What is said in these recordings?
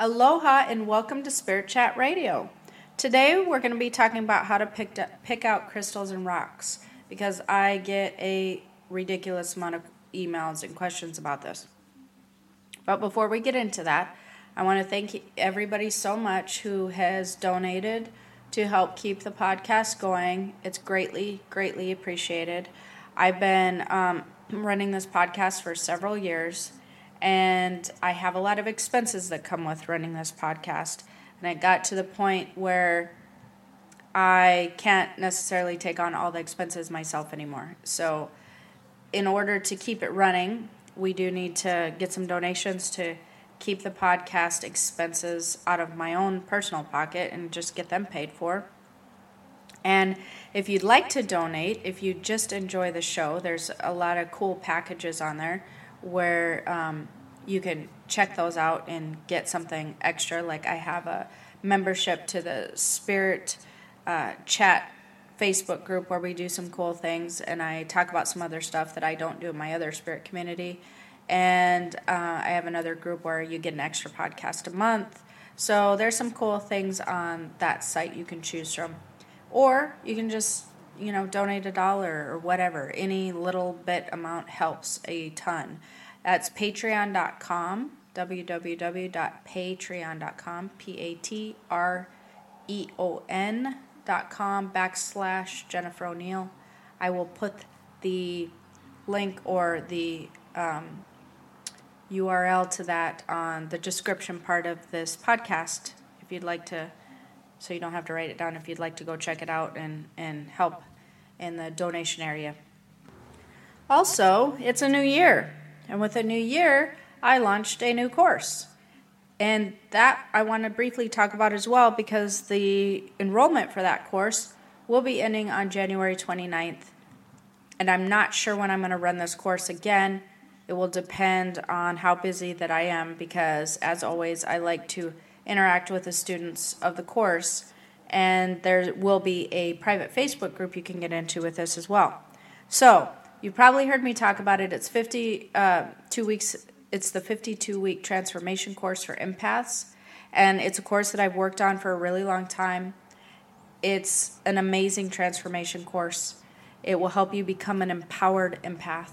Aloha and welcome to Spirit Chat Radio. Today we're going to be talking about how to pick, pick out crystals and rocks because I get a ridiculous amount of emails and questions about this. But before we get into that, I want to thank everybody so much who has donated to help keep the podcast going. It's greatly, greatly appreciated. I've been um, running this podcast for several years and I have a lot of expenses that come with running this podcast. And it got to the point where I can't necessarily take on all the expenses myself anymore. So, in order to keep it running, we do need to get some donations to keep the podcast expenses out of my own personal pocket and just get them paid for. And if you'd like to donate, if you just enjoy the show, there's a lot of cool packages on there where um, you can check those out and get something extra. Like I have a membership to the Spirit uh, Chat Facebook group where we do some cool things, and I talk about some other stuff that I don't do in my other spirit community. And uh, I have another group where you get an extra podcast a month. So there's some cool things on that site you can choose from, or you can just you know donate a dollar or whatever. Any little bit amount helps a ton. That's patreon.com, www.patreon.com, P A T R E O N.com backslash Jennifer O'Neill. I will put the link or the um, URL to that on the description part of this podcast if you'd like to, so you don't have to write it down, if you'd like to go check it out and, and help in the donation area. Also, it's a new year. And with a new year, I launched a new course. And that I want to briefly talk about as well because the enrollment for that course will be ending on January 29th. And I'm not sure when I'm going to run this course again. It will depend on how busy that I am because, as always, I like to interact with the students of the course. And there will be a private Facebook group you can get into with this as well. So, You've probably heard me talk about it. It's 52 uh, weeks. It's the 52 week transformation course for empaths, and it's a course that I've worked on for a really long time. It's an amazing transformation course. It will help you become an empowered empath.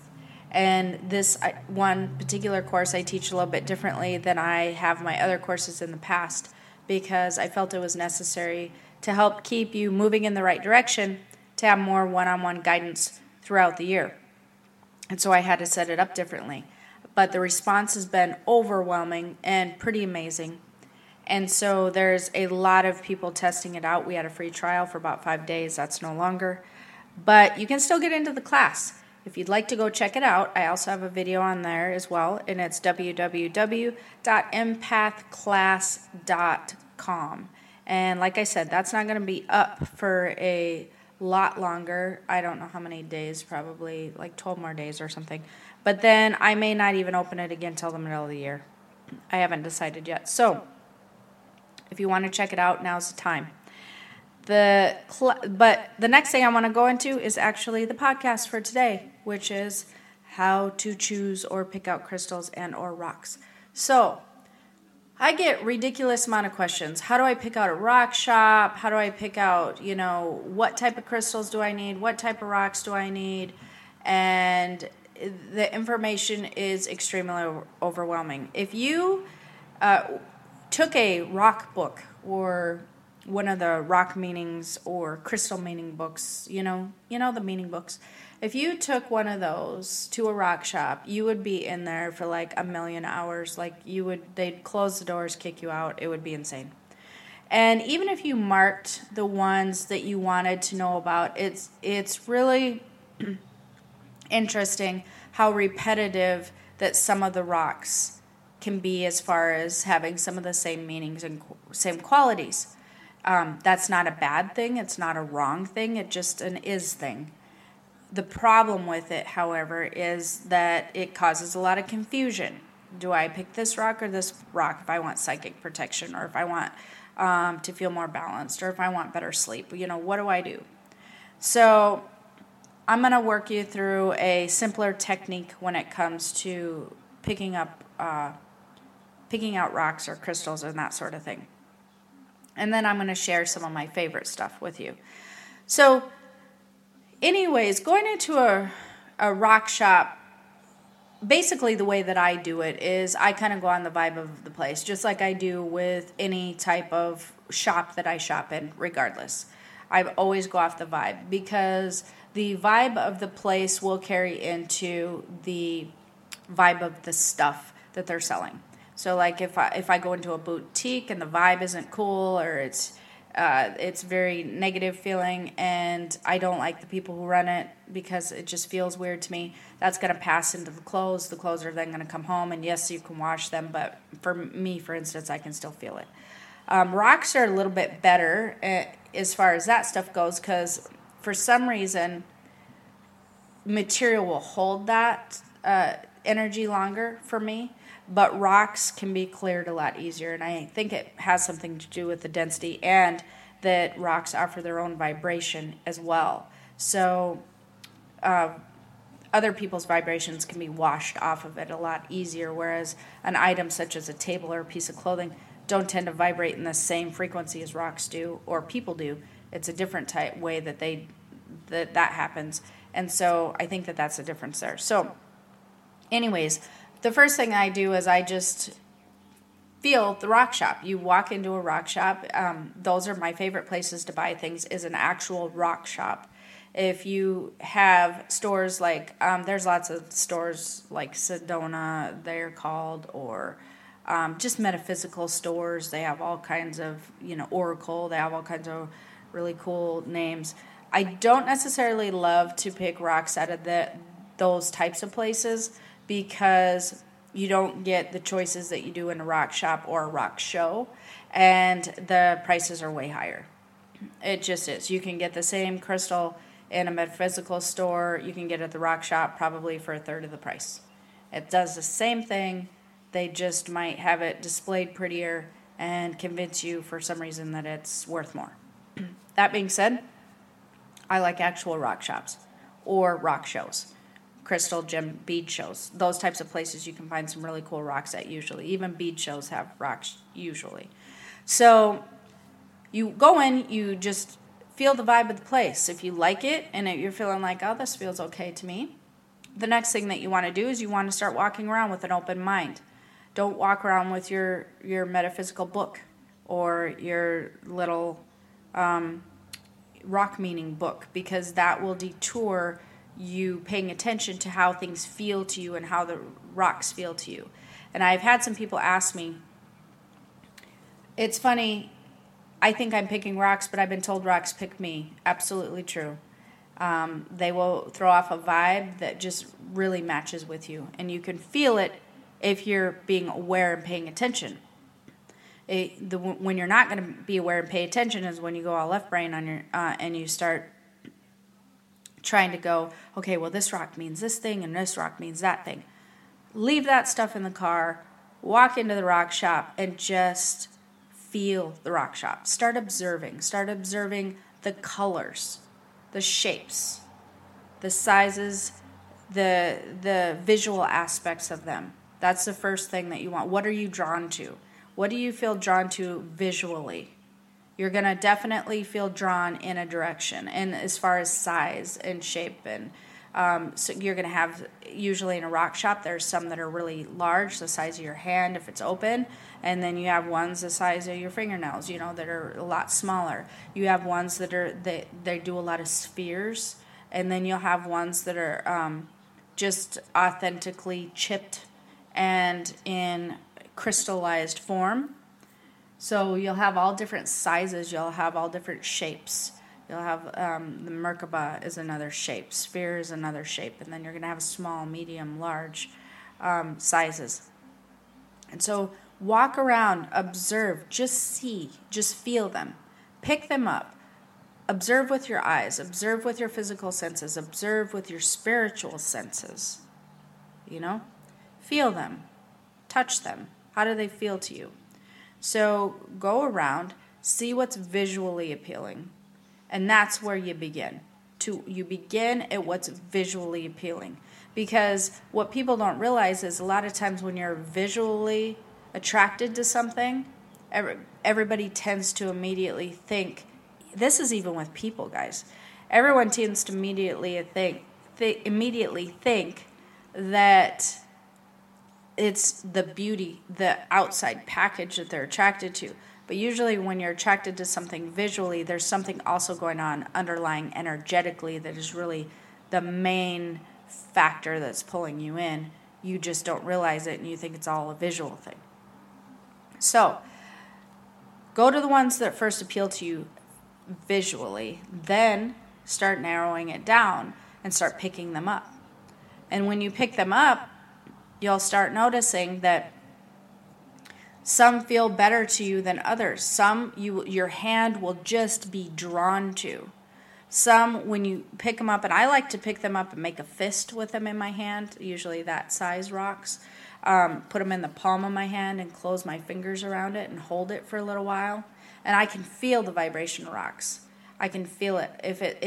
And this one particular course I teach a little bit differently than I have my other courses in the past because I felt it was necessary to help keep you moving in the right direction to have more one on one guidance throughout the year. And so I had to set it up differently. But the response has been overwhelming and pretty amazing. And so there's a lot of people testing it out. We had a free trial for about five days. That's no longer. But you can still get into the class. If you'd like to go check it out, I also have a video on there as well, and it's www.empathclass.com. And like I said, that's not going to be up for a lot longer. I don't know how many days, probably like 12 more days or something. But then I may not even open it again till the middle of the year. I haven't decided yet. So, if you want to check it out, now's the time. The cl- but the next thing I want to go into is actually the podcast for today, which is how to choose or pick out crystals and or rocks. So, I get ridiculous amount of questions. How do I pick out a rock shop? How do I pick out, you know, what type of crystals do I need? What type of rocks do I need? And the information is extremely overwhelming. If you uh, took a rock book or one of the rock meanings or crystal meaning books, you know, you know the meaning books, if you took one of those to a rock shop, you would be in there for like a million hours. Like you would, they'd close the doors, kick you out. It would be insane. And even if you marked the ones that you wanted to know about, it's it's really interesting how repetitive that some of the rocks can be as far as having some of the same meanings and same qualities. Um, that's not a bad thing. It's not a wrong thing. It's just an is thing. The problem with it, however, is that it causes a lot of confusion. Do I pick this rock or this rock if I want psychic protection or if I want um, to feel more balanced or if I want better sleep? You know, what do I do? So, I'm going to work you through a simpler technique when it comes to picking up uh, picking out rocks or crystals and that sort of thing. And then I'm going to share some of my favorite stuff with you. So, anyways, going into a, a rock shop, basically the way that I do it is I kind of go on the vibe of the place, just like I do with any type of shop that I shop in, regardless. I always go off the vibe because the vibe of the place will carry into the vibe of the stuff that they're selling. So like if I if I go into a boutique and the vibe isn't cool or it's uh, it's very negative feeling and I don't like the people who run it because it just feels weird to me. That's to pass into the clothes. The clothes are then to come home and yes, you can wash them, but for me, for instance, I can still feel it. Um, rocks are a little bit better uh, as far as that stuff goes because for some reason, material will hold that uh, energy longer for me but rocks can be cleared a lot easier. And I think it has something to do with the density and that rocks offer their own vibration as well. So, uh, other people's vibrations can be washed off of it a lot easier, whereas an item such as a table or a piece of clothing don't tend to vibrate in the same frequency as rocks do or people do. It's a different type way that they that that happens, and so I think that that's a difference there. So, anyways, the first thing I do is I just feel the rock shop. You walk into a rock shop. Um, those are my favorite places to buy things. Is an actual rock shop. If you have stores like um, there's lots of stores like Sedona, they're called, or um, just metaphysical stores. They have all kinds of you know Oracle. They have all kinds of really cool names. I don't necessarily love to pick rocks out of the those types of places because you don't get the choices that you do in a rock shop or a rock show, and the prices are way higher. It just is. You can get the same crystal in a metaphysical store, you can get it at the rock shop probably for a third of the price. It does the same thing, they just might have it displayed prettier and convince you for some reason that it's worth more. that being said, I like actual rock shops or rock shows crystal gem bead shows. Those types of places you can find some really cool rocks at usually. Even bead shows have rocks usually. So you go in, you just feel the vibe of the place. If you like it and you're feeling like, oh, this feels okay to me, the next thing that you want to do is you want to start walking around with an open mind. Don't walk around with your, your metaphysical book or your little um, rock meaning book because that will detour you paying attention to how things feel to you and how the rocks feel to you. And I've had some people ask me, it's funny, I think I'm picking rocks, but I've been told rocks pick me. Absolutely true. Um, they will throw off a vibe that just really matches with you, and you can feel it if you're being aware and paying attention. It, the, when you're not going to be aware and pay attention is when you go all left brain on your uh, and you start trying to go, okay, well, this rock means this thing and this rock means that thing. Leave that stuff in the car, walk into the rock shop, and just feel the rock shop. Start observing. Start observing the colors, the shapes, the sizes, the the visual aspects of them. That's the first thing that you want. What are you drawn to? What do you feel drawn to visually? You're going to definitely feel drawn in a direction. And as far as size and shape, and um, so you're going to have usually in a rock shop, there's some that are really large, the size of your hand if it's open, and then you have ones the size of your fingernails, you know, that are a lot smaller. You have ones that are they they do a lot of spheres, and then you'll have ones that are um, just authentically chipped and in crystallized form so you'll have all different sizes, you'll have all different shapes. You'll have um, the Merkaba is another shape, sphere is another shape, and then you're going to have small, medium, large um, sizes. And so walk around, observe, just see, just feel them, pick them up, observe with your eyes, observe with your physical senses, observe with your spiritual senses. You know, feel them, touch them. How do they feel to you? So go around, see what's visually appealing. And that's where you begin. To you begin at what's visually appealing. Because what people don't realize is a lot of times when you're visually attracted to something, every, everybody tends to immediately think. This is even with people, guys. Everyone tends to immediately think, th- immediately think that it's the beauty, the outside package that they're attracted to. But usually, when you're attracted to something visually, there's something also going on underlying energetically that is really the main factor that's pulling you in. You just don't realize it and you think it's all a visual thing. So, go to the ones that first appeal to you visually, then start narrowing it down and start picking them up. And when you pick them up, you'll start noticing that some feel better to you than others. Some you your hand will just be drawn to. Some when you pick them up and I like to pick them up and make a fist with them in my hand, usually that size rocks. Um, put them in the palm of my hand and close my fingers around it and hold it for a little while and I can feel the vibration rocks. I can feel it if it,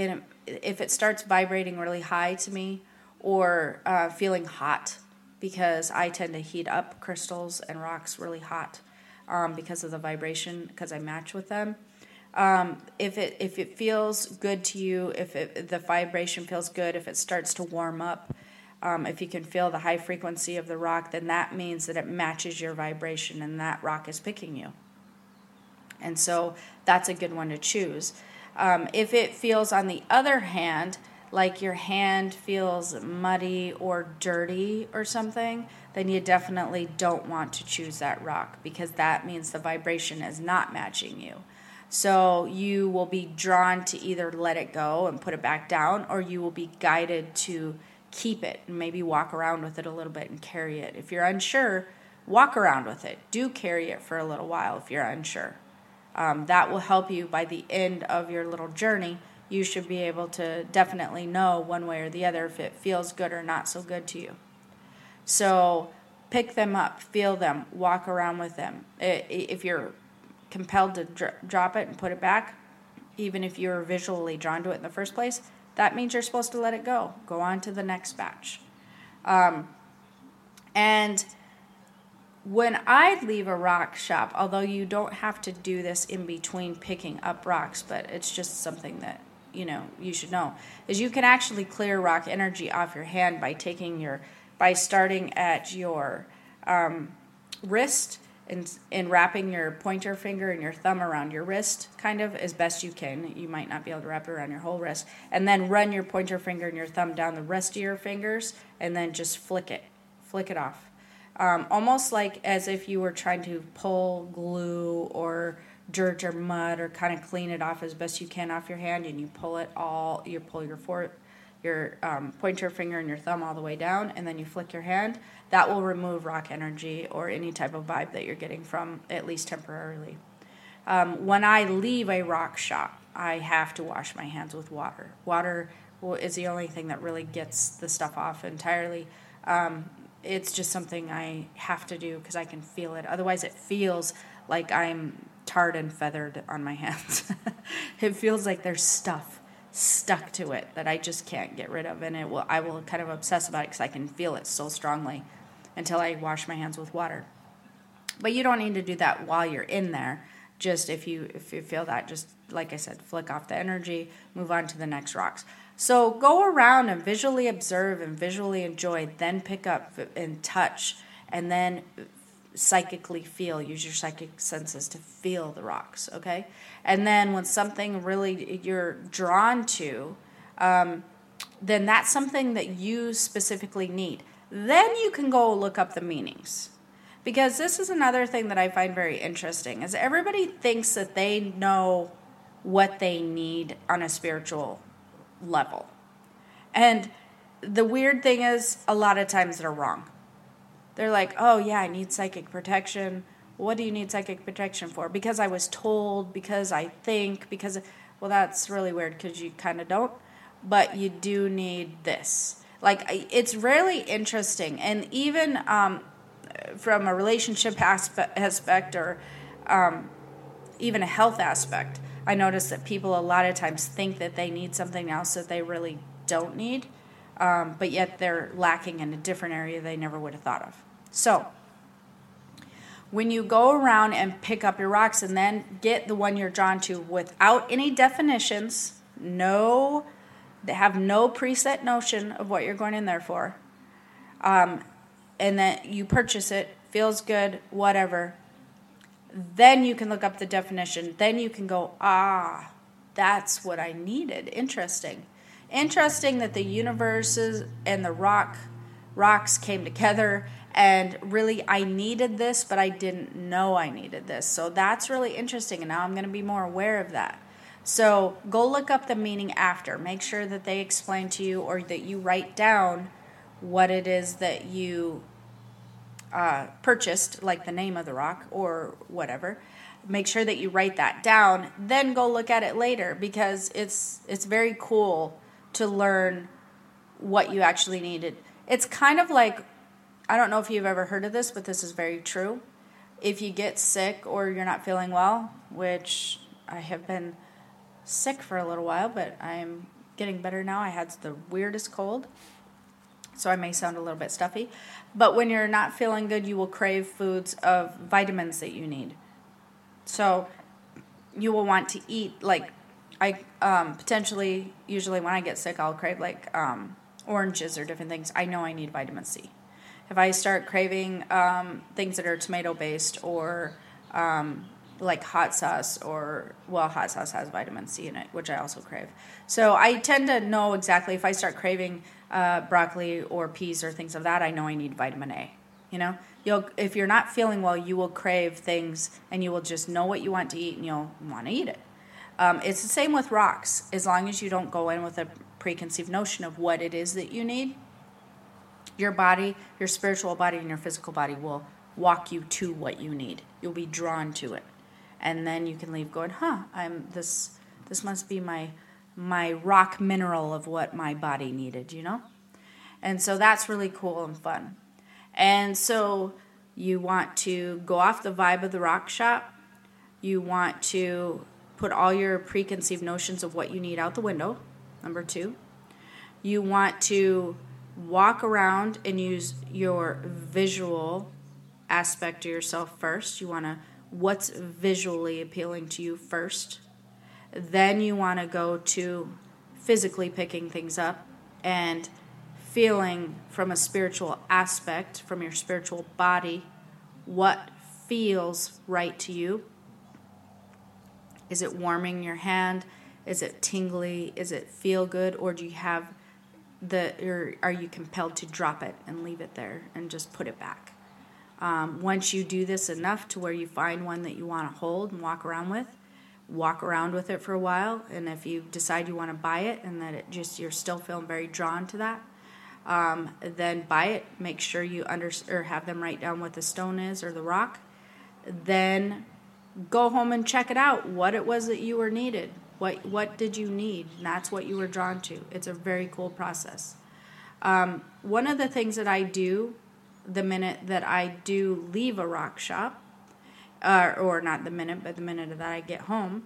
if it starts vibrating really high to me or uh, feeling hot because I tend to heat up crystals and rocks really hot um, because of the vibration because I match with them. Um, if it if it feels good to you, if it, the vibration feels good, if it starts to warm up, um, if you can feel the high frequency of the rock, then that means that it matches your vibration and that rock is picking you. And so that's a good one to choose. Um, if it feels, on the other hand, like your hand feels muddy or dirty or something, then you definitely don't want to choose that rock because that means the vibration is not matching you. So you will be drawn to either let it go and put it back down, or you will be guided to keep it and maybe walk around with it a little bit and carry it. If you're unsure, walk around with it. Do carry it for a little while if you're unsure. Um, that will help you by the end of your little journey you should be able to definitely know one way or the other if it feels good or not so good to you. So pick them up, feel them, walk around with them. If you're compelled to drop it and put it back, even if you're visually drawn to it in the first place, that means you're supposed to let it go. Go on to the next batch. Um, and when I leave a rock shop, although you don't have to do this in between picking up rocks, but it's just something that you know you should know is you can actually clear rock energy off your hand by taking your by starting at your um, wrist and and wrapping your pointer finger and your thumb around your wrist kind of as best you can. You might not be able to wrap it around your whole wrist. And then run your pointer finger and your thumb down the rest of your fingers and then just flick it flick it off. Um, almost like as if you were trying to pull glue dirt or mud or kind of clean it off as best you can off your hand and you pull it all you pull your for, your um, pointer finger and your thumb all the way down and then you flick your hand. That will remove rock energy or any type of vibe that you're getting from at least temporarily. Um, when i leave a rock shop i have to wash my hands with water. Water is the only thing that really gets the stuff off entirely. Um, it's just something i have to do because i can feel it. Otherwise it feels like i'm tarred and feathered on my hands. it feels like there's stuff stuck to it that I just can't get rid of, and it will. I will kind of obsess about it because I can feel it so strongly until I wash my hands with water. But you don't need to do that while you're in there. Just if you if you feel that, just like I said, flick off the energy, move on to the next rocks. So go around and visually observe and visually enjoy, then pick up and touch, and then psychically feel. Use your psychic senses to feel the rocks, okay? And then when something really you're drawn to, um, then that's something that you specifically need. Then you can go look up the meanings. Because this is another thing that I find very interesting is everybody thinks that they know what they need on a spiritual level. And the weird thing is a lot of times they're wrong they're like, oh, yeah, I need psychic protection. What do you need psychic protection for? Because I was told, because I think, because, well, that's really weird because you kind of don't, but you do need this. Like, it's really interesting. And even um, from a relationship aspect or um, even a health aspect, I notice that people a lot of times think that they need something else that they really don't need, um, but yet they're lacking in a different area they never would have thought of. So, when you go around and pick up your rocks and then get the one you're drawn to without any definitions, no, they have no preset notion of what you're going in there for, um, and then you purchase it, feels good, whatever. Then you can look up the definition. Then you can go, ah, that's what I needed. Interesting. Interesting that the universes and the rock rocks came together and really I needed this, but I didn't know I needed this. So that's really interesting, and now I'm going to be more aware of that. So go look up the meaning after. Make sure that they explain to you or that you write down what it is that you uh, purchased, like the name of the rock or whatever. Make sure that you write that down. Then go look at it later because it's it's very cool to learn what you actually needed. It's kind of like I don't know if you've ever heard of this, but this is very true. If you get sick or you're not feeling well, which I have been sick for a little while, but I'm getting better now. I had the weirdest cold, so I may sound a little bit stuffy. But when you're not feeling good, you will crave foods of vitamins that you need. So you will want to eat like I um, potentially usually when I get sick, I'll crave like um, oranges or different things. I know I need vitamin C if I start craving um, things that are tomato based or um, like hot sauce or well hot sauce has vitamin c in it which i also crave. So i tend to know exactly if i start craving uh, broccoli or peas or things of that i know i need vitamin a you know? You'll if you're not feeling well you will crave things and you will just know what you want to eat and you'll want to eat it. Um, it's the same with rocks. As long as you don't go in with a preconceived notion of what it is that you need your body, your spiritual body, and your physical body will walk you to what you need. You'll be drawn to it, and then you can leave going, "Huh, I'm this. This must be my my rock mineral of what my body needed." You know, and so that's really cool and fun. And so you want to go off the vibe of the rock shop. You want to put all your preconceived notions of what you need out the window. Number two, you want to walk around and use your visual aspect of yourself first. You want to, what's visually appealing to you first. Then you want to go to physically picking things up and feeling from a spiritual aspect, from your spiritual body, what feels right to you. Is it warming your hand? Is it tingly? Is it feel good? Or do you have the or are you compelled to drop it and leave it there and just put it back? Um, once you do this enough to where you find one that you want to hold and walk around with, walk around with it for a while. And if you decide you want to buy it and that it just you're still feeling very drawn to that, um, then buy it. Make sure you under or have them write down what the stone is or the rock. Then go home and check it out. What it was that you were needed. What what did you need? And that's what you were drawn to. It's a very cool process. Um, one of the things that I do the minute that I do leave a rock shop, uh, or not the minute, but the minute that I get home,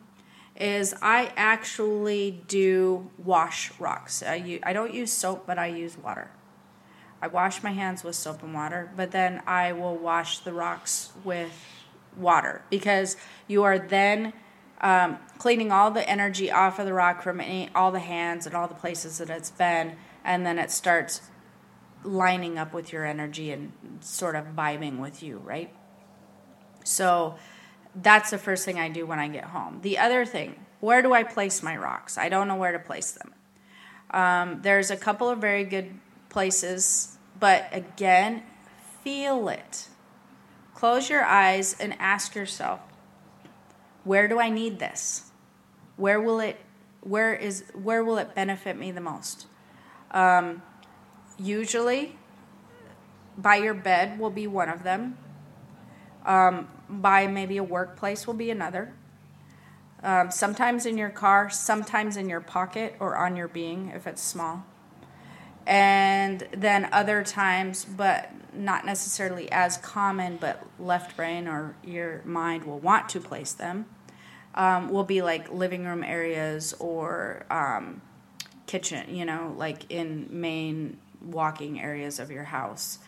is I actually do wash rocks. I, use, I don't use soap, but I use water. I wash my hands with soap and water, but then I will wash the rocks with water because you are then um, cleaning all the energy off of the rock from any, all the hands and all the places that it's been, and then it starts lining up with your energy and sort of vibing with you, right? So that's the first thing I do when I get home. The other thing, where do I place my rocks? I don't know where to place them. Um, there's a couple of very good places, but again, feel it. Close your eyes and ask yourself, where do I need this? Where will it where is where will it benefit me the most? Um, usually, by your bed will be one of them. Um, by maybe a workplace will be another. Um, sometimes in your car, sometimes in your pocket or on your being if it's small. And then other times, but not necessarily as common, but left brain or your mind will want to place them, um, will be like living room areas or um, kitchen, you know, like in main walking areas of your house.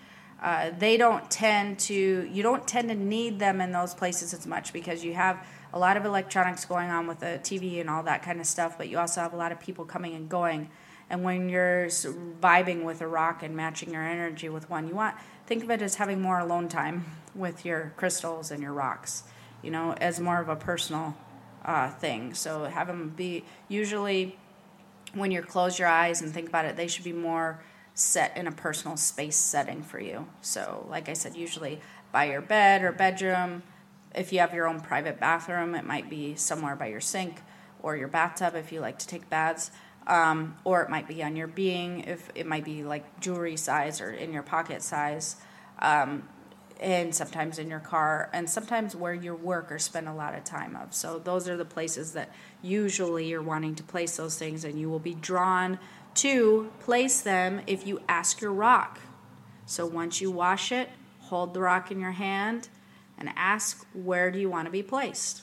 Uh, they don't tend to you don't tend to need them in those places as much because you have a lot of electronics going on with the TV and all that kind of stuff, but you also have a lot of people coming and going. And when you're vibing with a rock and matching your energy with one, you want think of it as having more alone time with your crystals and your rocks. You know, as more of a personal uh, thing. So have them be usually when you close your eyes and think about it, they should be more set in a personal space setting for you. So, like I said, usually by your bed or bedroom. If you have your own private bathroom, it might be somewhere by your sink or your bathtub if you like to take baths. Um, or it might be on your being, if it might be like jewelry size or in your pocket size. Um, and sometimes in your car, and sometimes where you work or spend a lot of time of. So those are the places that usually you're wanting to place those things, and you will be drawn to place them if you ask your rock. So once you wash it, hold the rock in your hand and ask where do you want to be placed.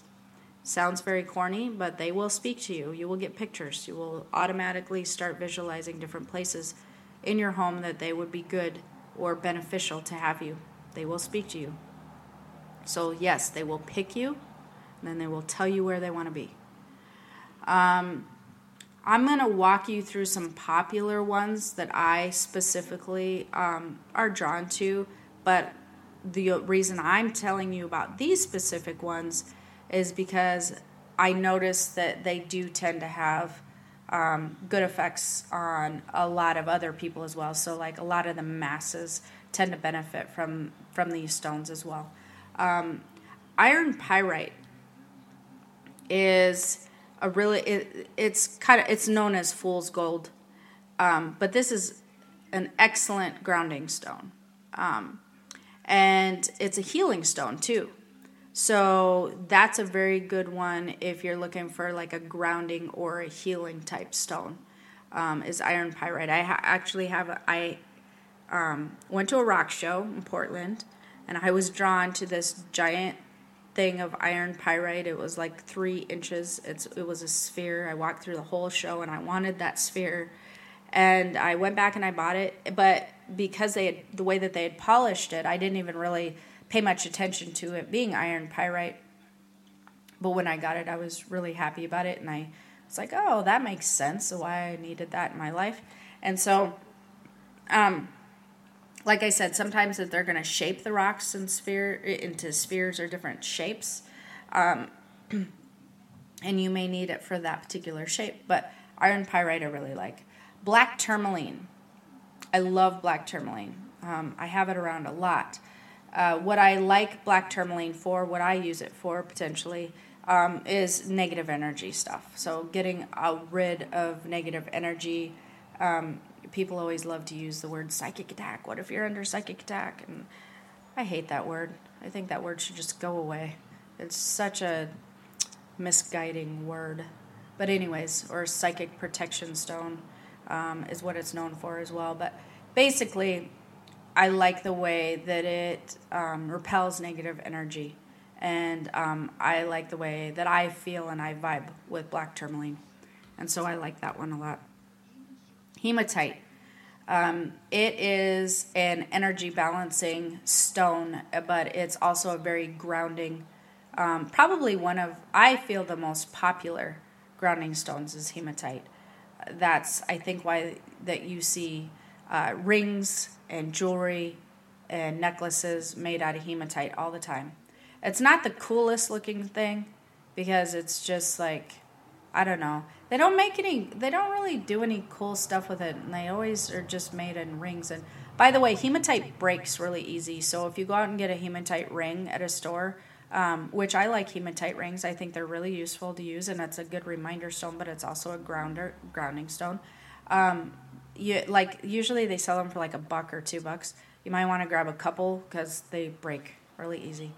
Sounds very corny, but they will speak to you. You will get pictures. You will automatically start visualizing different places in your home that they would be good or beneficial to have you they will speak to you. So, yes, they will pick you, and then they will tell you where they want to be. Um, I'm going to walk you through some popular ones that I specifically um, are drawn to, but the reason I'm telling you about these specific ones is because I notice that they do tend to have um, good effects on a lot of other people as well. So, like a lot of the masses tend to benefit from from these stones as well. Um, iron pyrite is a really it, it's kind of it's known as fool's gold, um, but this is an excellent grounding stone, um, and it's a healing stone too. So that's a very good one if you're looking for like a grounding or a healing type stone. Um, is iron pyrite. I ha- actually have I um, went to a rock show in Portland, and I was drawn to this giant thing of iron pyrite. It was like three inches. It's it was a sphere. I walked through the whole show, and I wanted that sphere. And I went back and I bought it, but because they had the way that they had polished it, I didn't even really pay much attention to it being iron pyrite. But when I got it, I was really happy about it, and I was like, "Oh, that makes sense. Why I needed that in my life." And so, um, like I said, sometimes that they're going to shape the rocks and sphere into spheres or different shapes, um, and you may need it for that particular shape. But iron pyrite, I really like. Black tourmaline, I love black tourmaline. Um, I have it around a lot. Uh, what I like black tourmaline for, what I use it for potentially, um, is negative energy stuff. So getting uh, rid of negative energy. Um, people always love to use the word psychic attack. What if you're under psychic attack? And I hate that word. I think that word should just go away. It's such a misguiding word. But, anyways, or psychic protection stone um, is what it's known for as well. But basically, I like the way that it um, repels negative energy. And um, I like the way that I feel and I vibe with black tourmaline. And so I like that one a lot. Hematite. Um, it is an energy balancing stone, but it's also a very grounding, um, probably one of, I feel, the most popular grounding stones is hematite. That's, I think, why that you see uh, rings and jewelry and necklaces made out of hematite all the time. It's not the coolest looking thing because it's just like, I don't know. They don't make any. They don't really do any cool stuff with it, and they always are just made in rings. And by the way, hematite breaks really easy. So if you go out and get a hematite ring at a store, um, which I like hematite rings, I think they're really useful to use, and it's a good reminder stone. But it's also a grounder grounding stone. Um, you like usually they sell them for like a buck or two bucks. You might want to grab a couple because they break really easy.